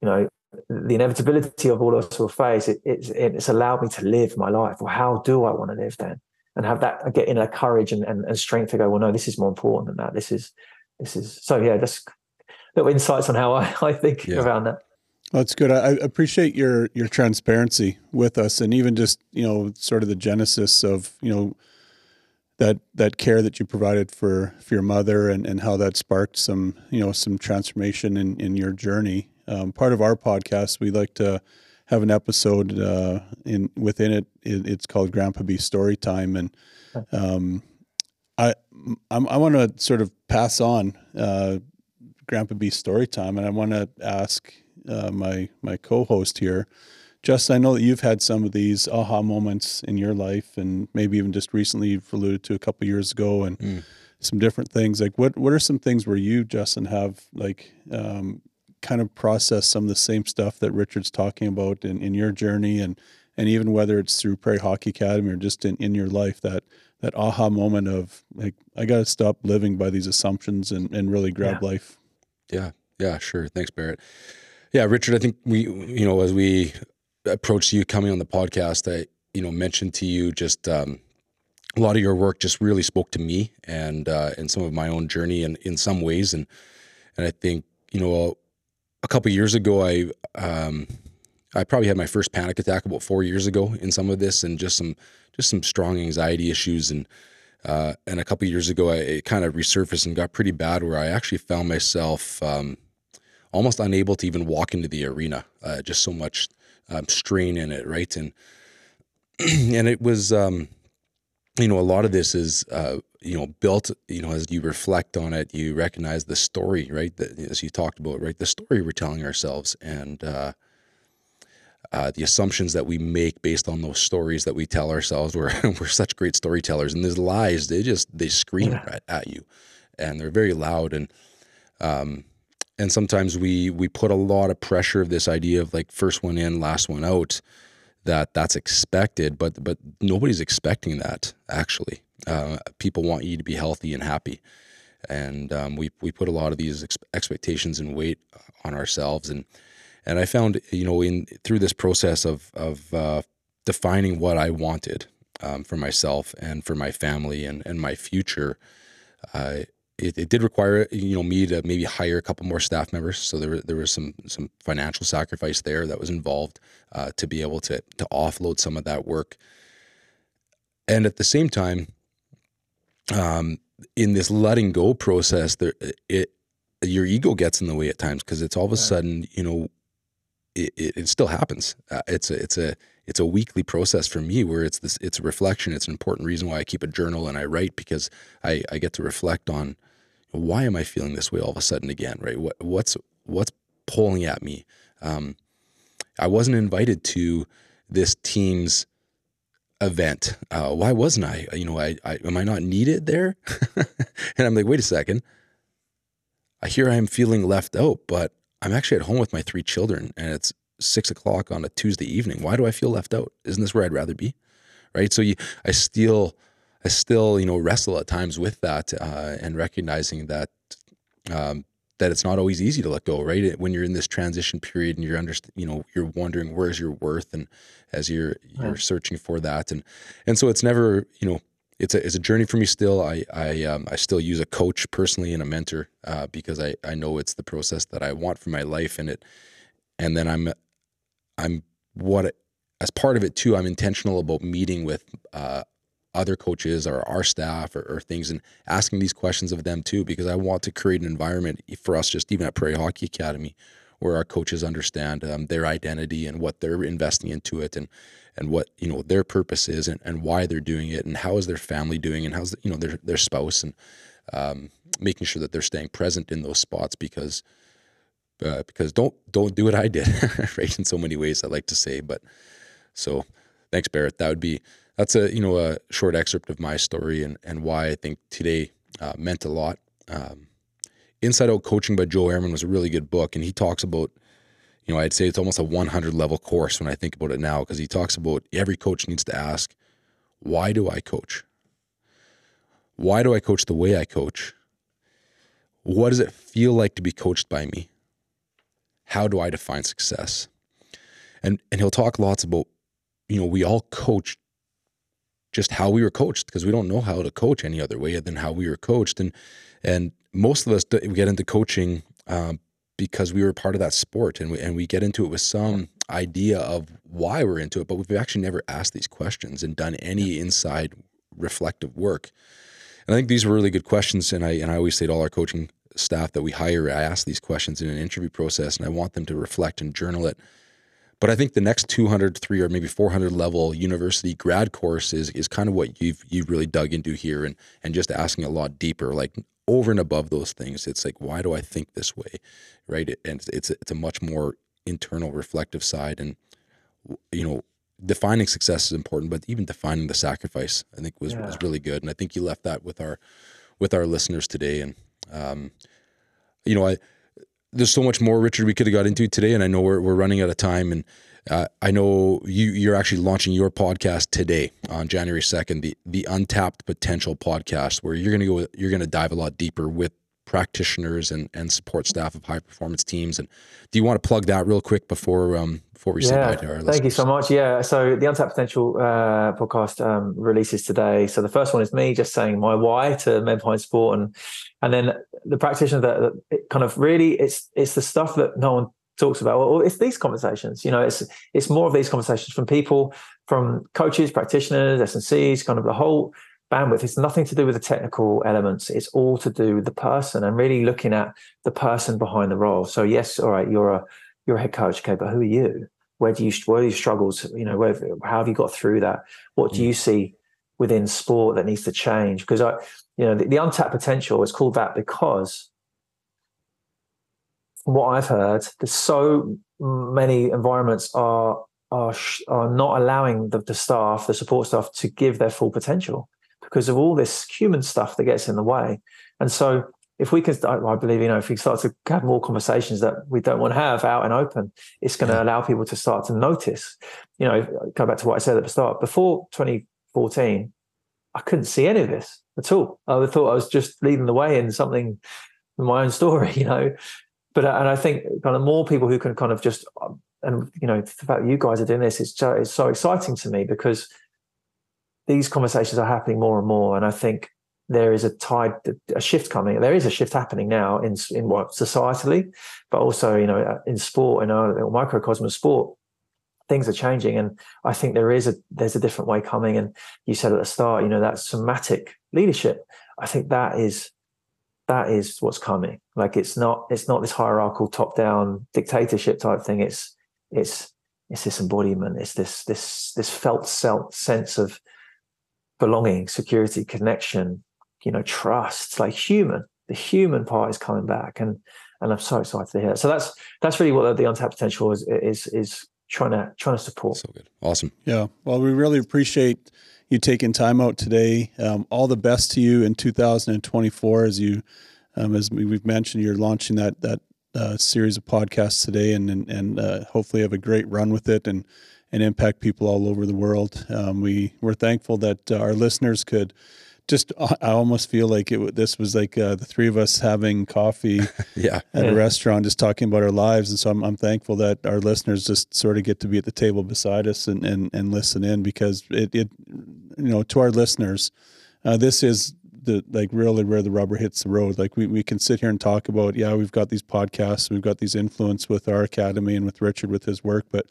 C: you know, the inevitability of all of us will face. It, it's it's allowed me to live my life. Well, how do I want to live then? And have that get in a courage and, and, and strength to go. Well, no, this is more important than that. This is this is so. Yeah, just little insights on how I, I think yeah. around that.
A: that's good. I appreciate your your transparency with us, and even just you know, sort of the genesis of you know that that care that you provided for for your mother and, and how that sparked some you know some transformation in, in your journey. Um, part of our podcast, we like to have an episode uh, in within it, it. It's called Grandpa B Story Time, and um, I I'm, i want to sort of pass on uh, Grandpa B Story Time, and I want to ask uh, my my co-host here Justin, I know that you've had some of these aha moments in your life, and maybe even just recently you've alluded to a couple years ago, and mm. some different things. Like, what what are some things where you, Justin, have like um, kind of processed some of the same stuff that Richard's talking about in, in your journey, and and even whether it's through Prairie Hockey Academy or just in, in your life, that that aha moment of like, I got to stop living by these assumptions and and really grab
B: yeah.
A: life.
B: Yeah, yeah, sure. Thanks, Barrett. Yeah, Richard, I think we, you know, as we approach you coming on the podcast, I you know mentioned to you just um, a lot of your work just really spoke to me and uh, and some of my own journey and in some ways. And and I think you know a couple years ago I um, I probably had my first panic attack about four years ago in some of this and just some just some strong anxiety issues. And uh, and a couple years ago I, it kind of resurfaced and got pretty bad where I actually found myself um, almost unable to even walk into the arena uh, just so much um, strain in it, right? And and it was, um, you know, a lot of this is, uh, you know, built, you know, as you reflect on it, you recognize the story, right? That as you talked about, right, the story we're telling ourselves, and uh, uh, the assumptions that we make based on those stories that we tell ourselves. We're we're such great storytellers, and these lies they just they scream yeah. at, at, you, and they're very loud and. Um, and sometimes we we put a lot of pressure of this idea of like first one in last one out that that's expected, but but nobody's expecting that actually. Uh, people want you to be healthy and happy, and um, we we put a lot of these ex- expectations and weight on ourselves, and and I found you know in through this process of of uh, defining what I wanted um, for myself and for my family and and my future. Uh, it, it, did require you know me to maybe hire a couple more staff members, so there there was some some financial sacrifice there that was involved uh, to be able to to offload some of that work, and at the same time, um, in this letting go process, there it your ego gets in the way at times because it's all of a sudden you know it, it, it still happens. Uh, it's a it's a it's a weekly process for me where it's this it's a reflection. It's an important reason why I keep a journal and I write because I I get to reflect on why am I feeling this way all of a sudden again, right? What what's what's pulling at me? Um, I wasn't invited to this team's event. Uh, why wasn't I? You know, I, I am I not needed there? and I'm like, wait a second. I hear I'm feeling left out, but I'm actually at home with my three children, and it's six o'clock on a Tuesday evening. Why do I feel left out? Isn't this where I'd rather be? Right. So you, I still, I still, you know, wrestle at times with that uh, and recognizing that um, that it's not always easy to let go. Right. When you're in this transition period and you're under, you know, you're wondering where's your worth, and as you're you're searching for that, and and so it's never, you know, it's a it's a journey for me still. I I um, I still use a coach personally and a mentor uh, because I I know it's the process that I want for my life, and it and then I'm I'm what as part of it too. I'm intentional about meeting with uh, other coaches or our staff or, or, things and asking these questions of them too because I want to create an environment for us just even at Prairie Hockey Academy where our coaches understand um, their identity and what they're investing into it and and what you know their purpose is and, and why they're doing it and how is their family doing and how's you know their their spouse and um, making sure that they're staying present in those spots because uh, because don't don't do what I did, right? In so many ways, I like to say. But so, thanks, Barrett. That would be that's a you know a short excerpt of my story and and why I think today uh, meant a lot. Um, Inside Out Coaching by Joe Ehrmann was a really good book, and he talks about you know I'd say it's almost a 100 level course when I think about it now because he talks about every coach needs to ask, why do I coach? Why do I coach the way I coach? What does it feel like to be coached by me? how do I define success? And and he'll talk lots about, you know, we all coach just how we were coached because we don't know how to coach any other way than how we were coached. And and most of us we get into coaching um, because we were part of that sport and we and we get into it with some idea of why we're into it, but we've actually never asked these questions and done any inside reflective work. And I think these were really good questions. And I and I always say to all our coaching staff that we hire, I ask these questions in an interview process and I want them to reflect and journal it. But I think the next 200, three or maybe 400 level university grad course is, is kind of what you've, you've really dug into here and, and just asking a lot deeper, like over and above those things. It's like, why do I think this way? Right. And it's, it's, it's a much more internal reflective side. And, you know, defining success is important, but even defining the sacrifice, I think was, yeah. was really good. And I think you left that with our, with our listeners today. And um, you know, I there's so much more, Richard, we could have got into today, and I know we're we're running out of time. And uh, I know you you're actually launching your podcast today on January second, the the Untapped Potential podcast, where you're gonna go, you're gonna dive a lot deeper with practitioners and, and support staff of high performance teams. And do you want to plug that real quick before um, before we yeah, say bye to our listeners?
C: Thank you so much. Yeah. So the Untapped Potential uh, podcast um, releases today. So the first one is me just saying my why to Men Behind Sport, and and then the practitioner that, that kind of really it's it's the stuff that no one talks about. Well, it's these conversations. You know, it's it's more of these conversations from people, from coaches, practitioners, S&Cs, kind of the whole bandwidth. It's nothing to do with the technical elements. It's all to do with the person and really looking at the person behind the role. So yes, all right, you're a you're a head coach, okay, but who are you? Where do you where are your struggles? You know, where how have you got through that? What do mm. you see within sport that needs to change? Because I, you know, the, the untapped potential is called that because from what I've heard, there's so many environments are are are not allowing the, the staff, the support staff, to give their full potential because of all this human stuff that gets in the way. And so if we can, I believe, you know, if we start to have more conversations that we don't want to have out and open, it's going to allow people to start to notice. You know, go back to what I said at the start. Before 2014, I couldn't see any of this at all. I thought I was just leading the way in something in my own story, you know. But uh, and I think kind of more people who can kind of just um, and you know the fact you guys are doing this is so, it's so exciting to me because these conversations are happening more and more, and I think there is a tide, a shift coming. There is a shift happening now in in what societally, but also you know in sport, in our microcosm of sport, things are changing, and I think there is a there's a different way coming. And you said at the start, you know, that somatic leadership. I think that is that is what's coming. Like it's not it's not this hierarchical top down dictatorship type thing. It's it's it's this embodiment. It's this this this felt self sense of belonging, security, connection, you know, trust, like human. The human part is coming back, and and I'm so excited to hear. That. So that's that's really what the untapped potential is is is trying to trying to support.
B: So good, awesome.
A: Yeah, well, we really appreciate you taking time out today. Um, all the best to you in 2024 as you, um, as we've mentioned, you're launching that that uh, series of podcasts today, and and, and uh, hopefully have a great run with it and and impact people all over the world. Um, we we're thankful that uh, our listeners could just I almost feel like it. This was like uh, the three of us having coffee,
B: yeah,
A: at a restaurant, just talking about our lives. And so I'm, I'm thankful that our listeners just sort of get to be at the table beside us and and, and listen in because it it you know to our listeners, uh, this is the like really where the rubber hits the road. Like we we can sit here and talk about yeah we've got these podcasts, we've got these influence with our academy and with Richard with his work, but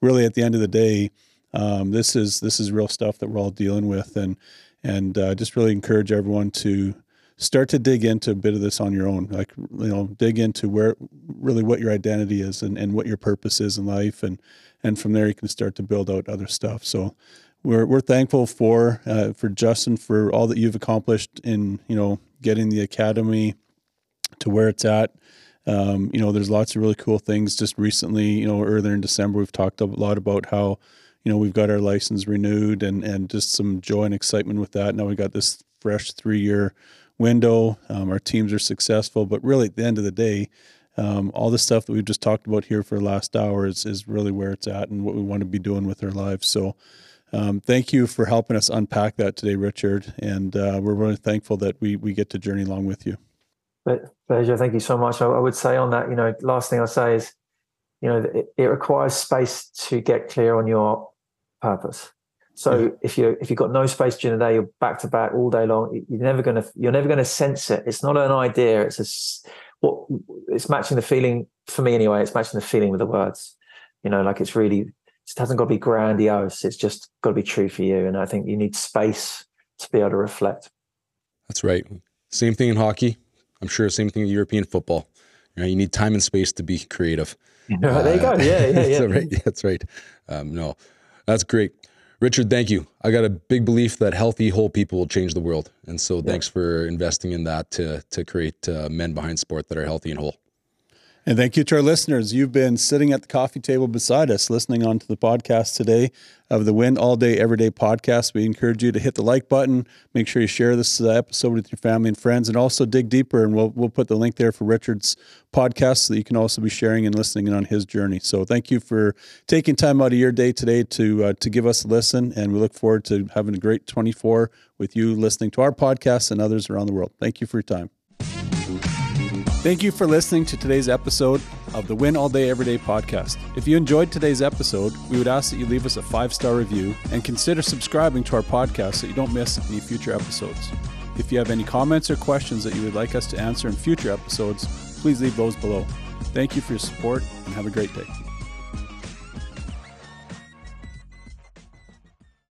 A: really at the end of the day. Um, this is this is real stuff that we're all dealing with, and and uh, just really encourage everyone to start to dig into a bit of this on your own. Like you know dig into where really what your identity is and, and what your purpose is in life. And and from there you can start to build out other stuff. So we're, we're thankful for uh, for Justin for all that you've accomplished in you know getting the academy to where it's at um, you know there's lots of really cool things just recently you know earlier in December we've talked a lot about how you know, we've got our license renewed and, and just some joy and excitement with that. Now we got this fresh three year window. Um, our teams are successful, but really at the end of the day, um, all the stuff that we've just talked about here for the last hour is, is really where it's at and what we want to be doing with our lives. So, um, thank you for helping us unpack that today, Richard. And uh, we're really thankful that we we get to journey along with you.
C: But pleasure. Thank you so much. I, I would say on that, you know, last thing I'll say is, you know, it, it requires space to get clear on your purpose. So yeah. if you if you've got no space during the day, you're back to back all day long. You're never gonna you're never gonna sense it. It's not an idea. It's a what it's matching the feeling for me anyway. It's matching the feeling with the words. You know, like it's really it hasn't got to be grandiose. It's just got to be true for you. And I think you need space to be able to reflect.
B: That's right. Same thing in hockey. I'm sure the same thing in European football. You know, you need time and space to be creative.
C: there you go. Yeah, yeah, yeah.
B: that's right. That's right. Um, no, that's great. Richard, thank you. I got a big belief that healthy, whole people will change the world. And so thanks for investing in that to, to create uh, men behind sport that are healthy and whole.
A: And thank you to our listeners. You've been sitting at the coffee table beside us, listening on to the podcast today of the Win All Day Everyday podcast. We encourage you to hit the like button. Make sure you share this uh, episode with your family and friends, and also dig deeper. And we'll we'll put the link there for Richard's podcast so that you can also be sharing and listening on his journey. So thank you for taking time out of your day today to uh, to give us a listen, and we look forward to having a great 24 with you listening to our podcast and others around the world. Thank you for your time. Thank you for listening to today's episode of the Win All Day Everyday podcast. If you enjoyed today's episode, we would ask that you leave us a five star review and consider subscribing to our podcast so you don't miss any future episodes. If you have any comments or questions that you would like us to answer in future episodes, please leave those below. Thank you for your support and have a great day.